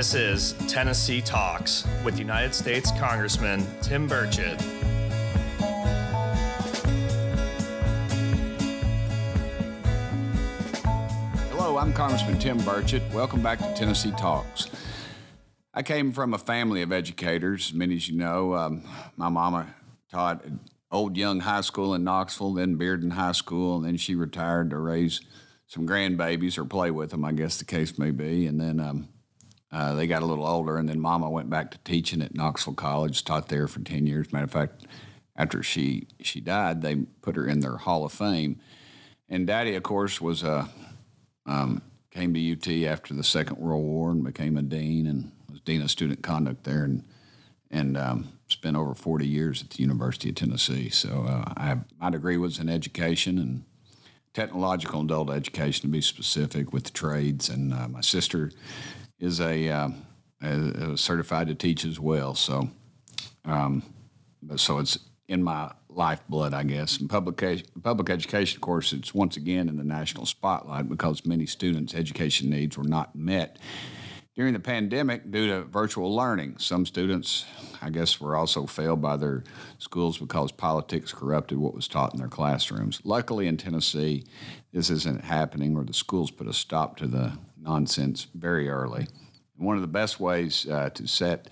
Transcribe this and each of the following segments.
This is Tennessee Talks with United States Congressman Tim Burchett. Hello, I'm Congressman Tim Burchett. Welcome back to Tennessee Talks. I came from a family of educators. Many as you know, um, my mama taught at Old Young High School in Knoxville, then Bearden High School, and then she retired to raise some grandbabies or play with them, I guess the case may be. And then um, uh, they got a little older, and then Mama went back to teaching at Knoxville College, taught there for 10 years. Matter of fact, after she, she died, they put her in their Hall of Fame. And Daddy, of course, was a, um, came to UT after the Second World War and became a dean and was dean of student conduct there and, and um, spent over 40 years at the University of Tennessee. So uh, I, my degree was in education and technological adult education to be specific with the trades. And uh, my sister is a, uh, a, certified to teach as well. So, um, so it's in my lifeblood, I guess. And public, public education, of course, it's once again in the national spotlight because many students' education needs were not met during the pandemic due to virtual learning. Some students, I guess, were also failed by their schools because politics corrupted what was taught in their classrooms. Luckily, in Tennessee, this isn't happening, or the schools put a stop to the nonsense very early. One of the best ways uh, to set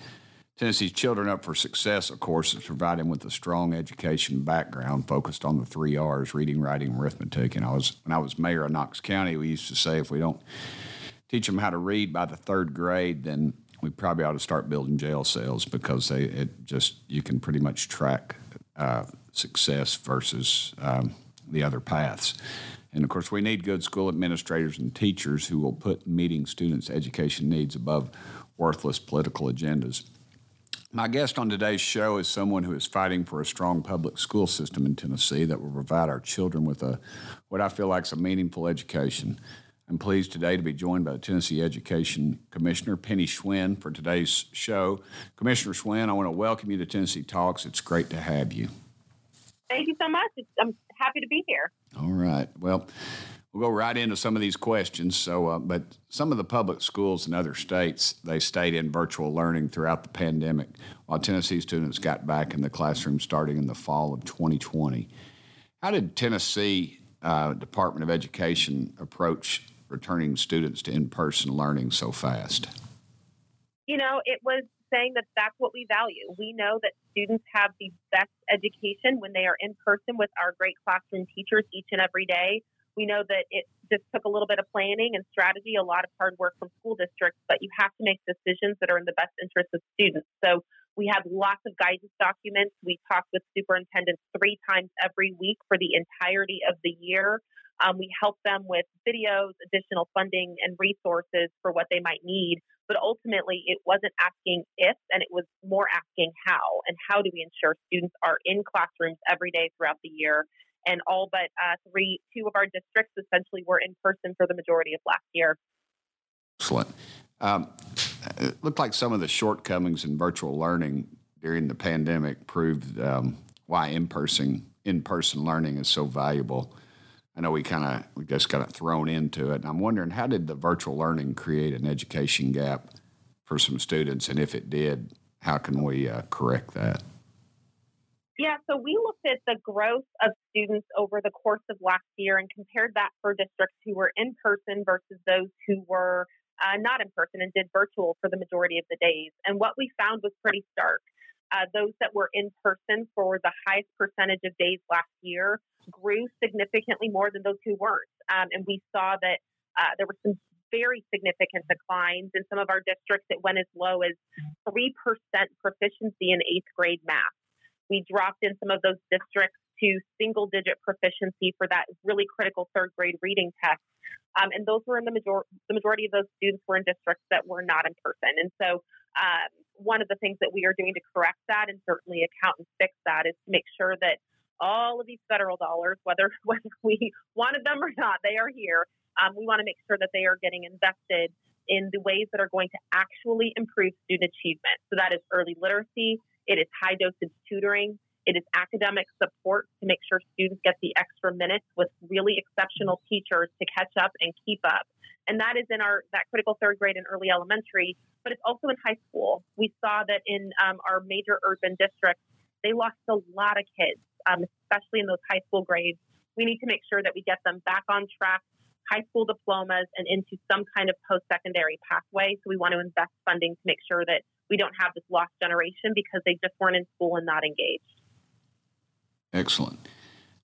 Tennessee's children up for success, of course, is provide them with a strong education background focused on the three R's: reading, writing, arithmetic. And I was when I was mayor of Knox County, we used to say if we don't teach them how to read by the third grade, then we probably ought to start building jail cells because they it just you can pretty much track uh, success versus um, the other paths. And of course, we need good school administrators and teachers who will put meeting students' education needs above worthless political agendas. My guest on today's show is someone who is fighting for a strong public school system in Tennessee that will provide our children with a what I feel like is a meaningful education. I'm pleased today to be joined by the Tennessee Education Commissioner Penny Schwinn for today's show. Commissioner Schwinn, I want to welcome you to Tennessee Talks. It's great to have you. Thank you so much. I'm happy to be here. All right. Well, we'll go right into some of these questions. So, uh, but some of the public schools in other states they stayed in virtual learning throughout the pandemic, while Tennessee students got back in the classroom starting in the fall of 2020. How did Tennessee uh, Department of Education approach returning students to in person learning so fast? You know, it was saying that that's what we value. We know that students have the best education when they are in person with our great classroom teachers each and every day. We know that it just took a little bit of planning and strategy, a lot of hard work from school districts, but you have to make decisions that are in the best interest of students. So we have lots of guidance documents. We talk with superintendents three times every week for the entirety of the year. Um, we help them with videos, additional funding, and resources for what they might need. But ultimately, it wasn't asking if, and it was more asking how. And how do we ensure students are in classrooms every day throughout the year? And all but uh, three, two of our districts essentially were in person for the majority of last year. Excellent. Um, it looked like some of the shortcomings in virtual learning during the pandemic proved um, why in person in person learning is so valuable. I know we kind of we just got thrown into it. And I'm wondering how did the virtual learning create an education gap for some students, and if it did, how can we uh, correct that? Yeah, so we looked at the growth of students over the course of last year and compared that for districts who were in person versus those who were uh, not in person and did virtual for the majority of the days. And what we found was pretty stark. Uh, those that were in person for the highest percentage of days last year grew significantly more than those who weren't. Um, and we saw that uh, there were some very significant declines. In some of our districts, it went as low as 3% proficiency in eighth grade math. We dropped in some of those districts to single digit proficiency for that really critical third grade reading test. Um, and those were in the major the majority of those students were in districts that were not in person. And so um, one of the things that we are doing to correct that and certainly account and fix that is to make sure that all of these federal dollars, whether whether we wanted them or not, they are here. Um, we want to make sure that they are getting invested in the ways that are going to actually improve student achievement. So that is early literacy, it is high dosage tutoring, it is academic support to make sure students get the extra minutes with really exceptional teachers to catch up and keep up. and that is in our that critical third grade and early elementary, but it's also in high school. We saw that in um, our major urban districts, they lost a lot of kids, um, especially in those high school grades. We need to make sure that we get them back on track, high school diplomas, and into some kind of post secondary pathway. So we want to invest funding to make sure that we don't have this lost generation because they just weren't in school and not engaged. Excellent.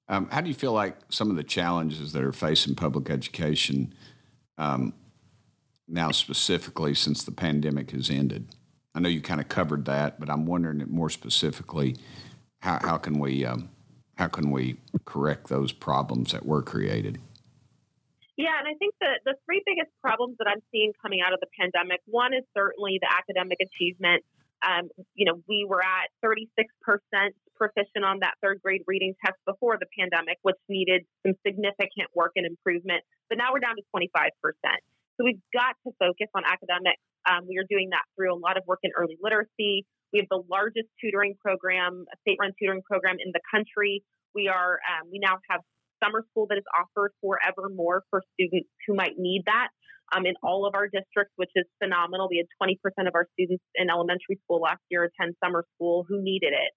Um, how do you feel like some of the challenges that are facing public education um, now, specifically since the pandemic has ended? I know you kind of covered that, but I'm wondering more specifically, how, how can we um, how can we correct those problems that were created? Yeah, and I think the, the three biggest problems that I'm seeing coming out of the pandemic one is certainly the academic achievement. Um, you know, we were at 36% proficient on that third grade reading test before the pandemic, which needed some significant work and improvement. But now we're down to 25%. So we've got to focus on academics. Um, we are doing that through a lot of work in early literacy. We have the largest tutoring program, a state-run tutoring program in the country. We are um, we now have summer school that is offered forevermore for students who might need that um, in all of our districts, which is phenomenal. We had 20% of our students in elementary school last year attend summer school who needed it.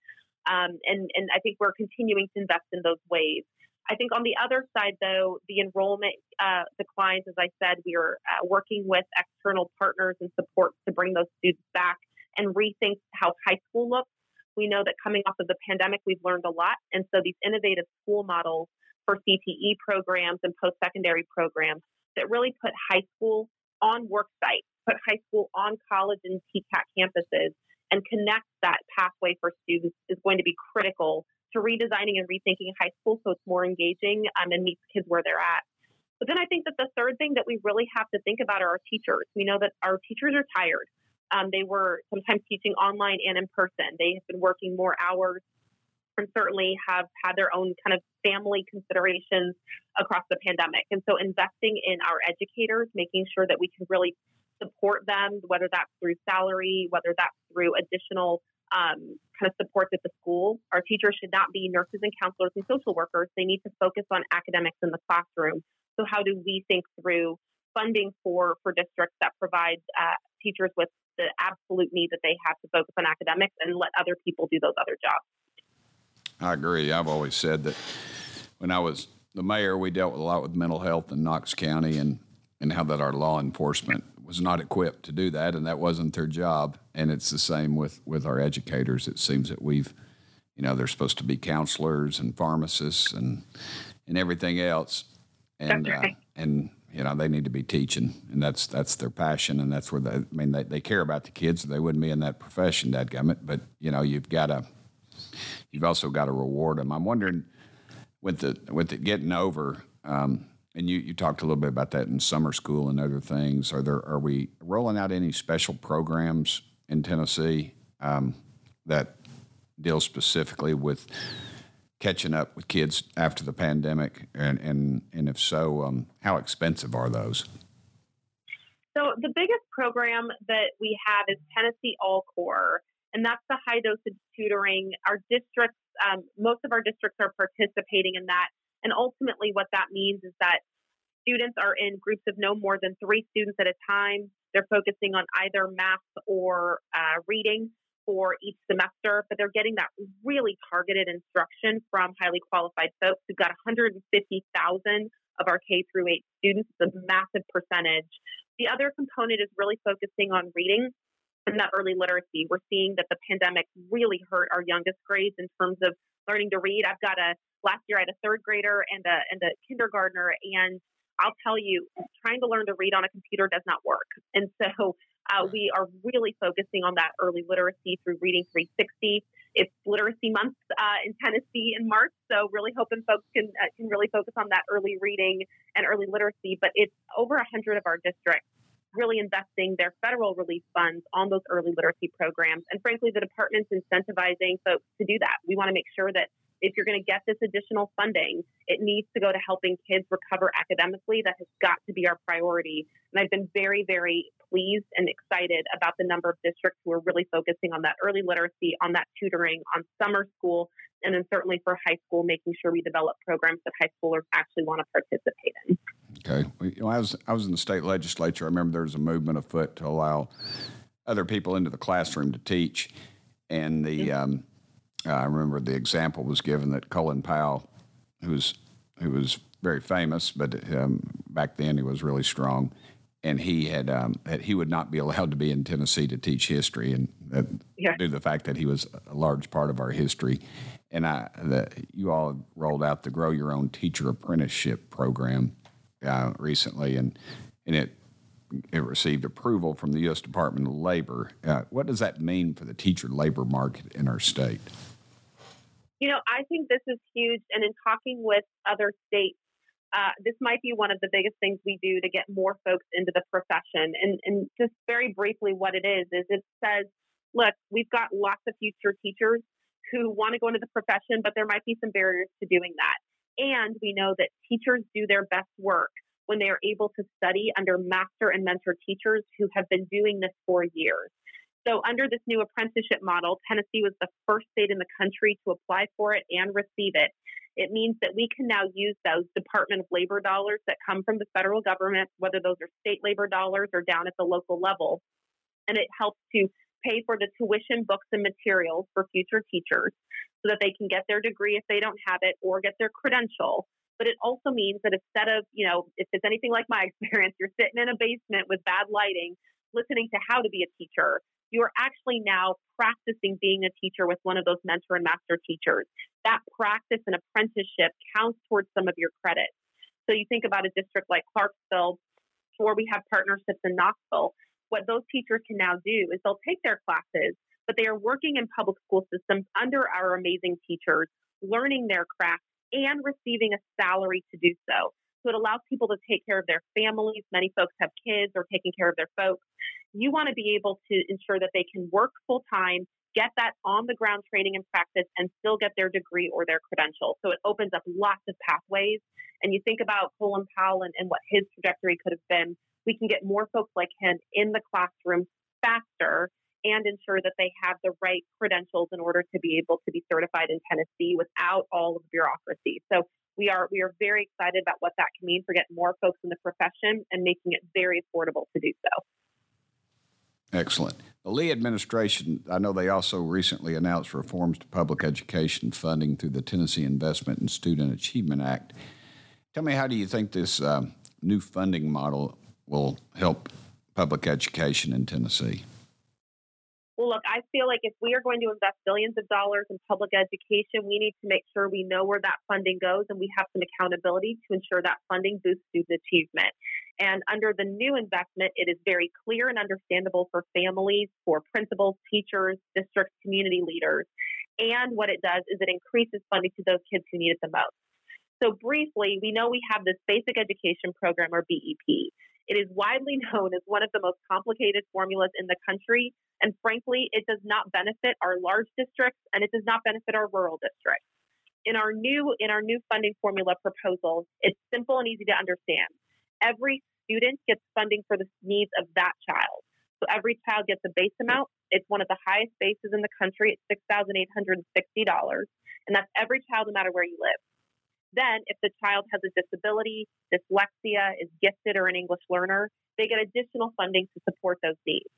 Um, and, and I think we're continuing to invest in those ways. I think on the other side, though, the enrollment uh, declines. As I said, we are uh, working with external partners and support to bring those students back and rethink how high school looks. We know that coming off of the pandemic, we've learned a lot. And so these innovative school models for CTE programs and post secondary programs that really put high school on work sites, put high school on college and TCAT campuses, and connect that pathway for students is going to be critical to redesigning and rethinking high school so it's more engaging um, and meets kids where they're at. But then I think that the third thing that we really have to think about are our teachers. We know that our teachers are tired. Um, they were sometimes teaching online and in person. They have been working more hours and certainly have had their own kind of family considerations across the pandemic. And so investing in our educators, making sure that we can really support them, whether that's through salary, whether that's through additional um, kind of supports at the school. Our teachers should not be nurses and counselors and social workers. They need to focus on academics in the classroom. So, how do we think through funding for for districts that provide uh, teachers with the absolute need that they have to focus on academics and let other people do those other jobs? I agree. I've always said that when I was the mayor, we dealt a lot with mental health in Knox County and, and how that our law enforcement was not equipped to do that, and that wasn't their job. And it's the same with, with our educators. It seems that we've, you know, they're supposed to be counselors and pharmacists and and everything else, and uh, and you know they need to be teaching, and that's that's their passion, and that's where they. I mean, they, they care about the kids. They wouldn't be in that profession, dadgummit. But you know, you've got to you've also got to reward them. I'm wondering with the with it getting over. Um, and you, you talked a little bit about that in summer school and other things. Are there are we rolling out any special programs in Tennessee um, that deal specifically with catching up with kids after the pandemic? And and and if so, um, how expensive are those? So the biggest program that we have is Tennessee ALL Corps, and that's the high dosage tutoring. Our districts, um, most of our districts are participating in that. And ultimately, what that means is that students are in groups of no more than three students at a time. They're focusing on either math or uh, reading for each semester, but they're getting that really targeted instruction from highly qualified folks. We've got 150,000 of our K through 8 students, it's a massive percentage. The other component is really focusing on reading and that early literacy. We're seeing that the pandemic really hurt our youngest grades in terms of learning to read. I've got a last year I had a third grader and a and a kindergartner and I'll tell you, trying to learn to read on a computer does not work. And so uh, we are really focusing on that early literacy through Reading 360. It's Literacy Month uh, in Tennessee in March, so really hoping folks can uh, can really focus on that early reading and early literacy. But it's over hundred of our districts really investing their federal relief funds on those early literacy programs, and frankly, the department's incentivizing folks to do that. We want to make sure that if you're going to get this additional funding, it needs to go to helping kids recover academically. That has got to be our priority. And I've been very, very pleased and excited about the number of districts who are really focusing on that early literacy, on that tutoring, on summer school, and then certainly for high school, making sure we develop programs that high schoolers actually want to participate in. Okay. Well, you know, I was I was in the state legislature. I remember there was a movement afoot to allow other people into the classroom to teach, and the mm-hmm. Um, I remember the example was given that Colin Powell, who was who was very famous, but um, back then he was really strong, and he had um, that he would not be allowed to be in Tennessee to teach history, and that, yeah. due to the fact that he was a large part of our history. And I, the, you all rolled out the Grow Your Own Teacher Apprenticeship program uh, recently, and and it it received approval from the U.S. Department of Labor. Uh, what does that mean for the teacher labor market in our state? You know, I think this is huge. And in talking with other states, uh, this might be one of the biggest things we do to get more folks into the profession. And, and just very briefly, what it is, is it says, look, we've got lots of future teachers who want to go into the profession, but there might be some barriers to doing that. And we know that teachers do their best work when they are able to study under master and mentor teachers who have been doing this for years. So, under this new apprenticeship model, Tennessee was the first state in the country to apply for it and receive it. It means that we can now use those Department of Labor dollars that come from the federal government, whether those are state labor dollars or down at the local level. And it helps to pay for the tuition, books, and materials for future teachers so that they can get their degree if they don't have it or get their credential. But it also means that instead of, you know, if it's anything like my experience, you're sitting in a basement with bad lighting, listening to how to be a teacher you are actually now practicing being a teacher with one of those mentor and master teachers. That practice and apprenticeship counts towards some of your credits. So you think about a district like Clarksville, where we have partnerships in Knoxville. What those teachers can now do is they'll take their classes, but they are working in public school systems under our amazing teachers, learning their craft and receiving a salary to do so. So it allows people to take care of their families. Many folks have kids or taking care of their folks. You want to be able to ensure that they can work full time, get that on the ground training and practice, and still get their degree or their credential. So it opens up lots of pathways. And you think about Colin Powell and, and what his trajectory could have been. We can get more folks like him in the classroom faster and ensure that they have the right credentials in order to be able to be certified in Tennessee without all of the bureaucracy. So we are we are very excited about what that can mean for getting more folks in the profession and making it very affordable to do so. Excellent. The Lee administration, I know they also recently announced reforms to public education funding through the Tennessee Investment and Student Achievement Act. Tell me, how do you think this um, new funding model will help public education in Tennessee? Well, look, I feel like if we are going to invest billions of dollars in public education, we need to make sure we know where that funding goes and we have some accountability to ensure that funding boosts student achievement. And under the new investment, it is very clear and understandable for families, for principals, teachers, districts, community leaders. And what it does is it increases funding to those kids who need it the most. So, briefly, we know we have this basic education program or BEP. It is widely known as one of the most complicated formulas in the country, and frankly, it does not benefit our large districts and it does not benefit our rural districts. In our new in our new funding formula proposal, it's simple and easy to understand. Every student gets funding for the needs of that child. So every child gets a base amount. It's one of the highest bases in the country. It's six thousand eight hundred and sixty dollars, and that's every child, no matter where you live. Then, if the child has a disability, dyslexia, is gifted, or an English learner, they get additional funding to support those needs.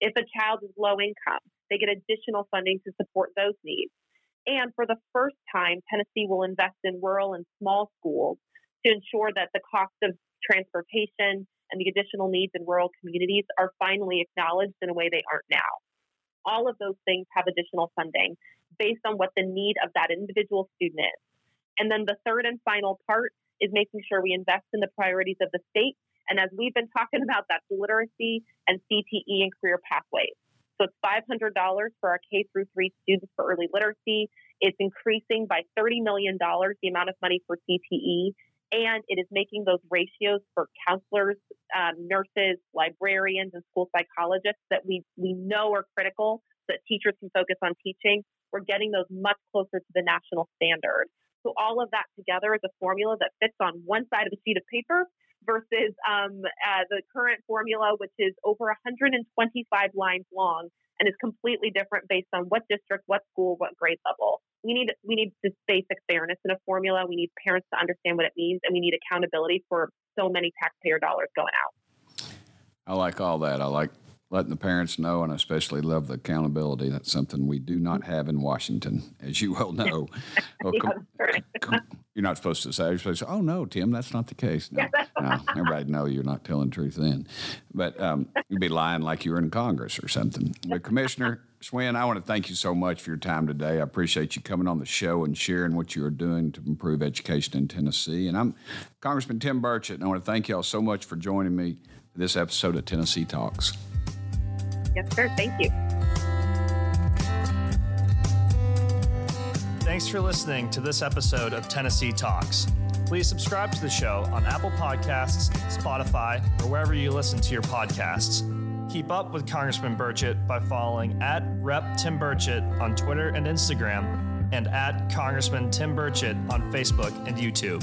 If a child is low income, they get additional funding to support those needs. And for the first time, Tennessee will invest in rural and small schools to ensure that the cost of transportation and the additional needs in rural communities are finally acknowledged in a way they aren't now. All of those things have additional funding based on what the need of that individual student is. And then the third and final part is making sure we invest in the priorities of the state. And as we've been talking about, that's literacy and CTE and career pathways. So it's $500 for our K through three students for early literacy. It's increasing by $30 million the amount of money for CTE. And it is making those ratios for counselors, um, nurses, librarians, and school psychologists that we, we know are critical so that teachers can focus on teaching. We're getting those much closer to the national standard. So all of that together is a formula that fits on one side of a sheet of paper, versus um, uh, the current formula, which is over 125 lines long and is completely different based on what district, what school, what grade level. We need we need this basic fairness in a formula. We need parents to understand what it means, and we need accountability for so many taxpayer dollars going out. I like all that. I like letting the parents know, and I especially love the accountability. That's something we do not have in Washington, as you well know. Well, com- you're not supposed to say. You're supposed to say, "Oh no, Tim, that's not the case." No, no everybody know you're not telling the truth then. But um, you'd be lying like you were in Congress or something. But Commissioner Schwinn, I want to thank you so much for your time today. I appreciate you coming on the show and sharing what you are doing to improve education in Tennessee. And I'm Congressman Tim Burchett, and I want to thank you all so much for joining me for this episode of Tennessee Talks. Yes, sir. Thank you. Thanks for listening to this episode of Tennessee Talks. Please subscribe to the show on Apple Podcasts, Spotify, or wherever you listen to your podcasts. Keep up with Congressman Burchett by following at Rep Tim Burchett on Twitter and Instagram, and at Congressman Tim Burchett on Facebook and YouTube.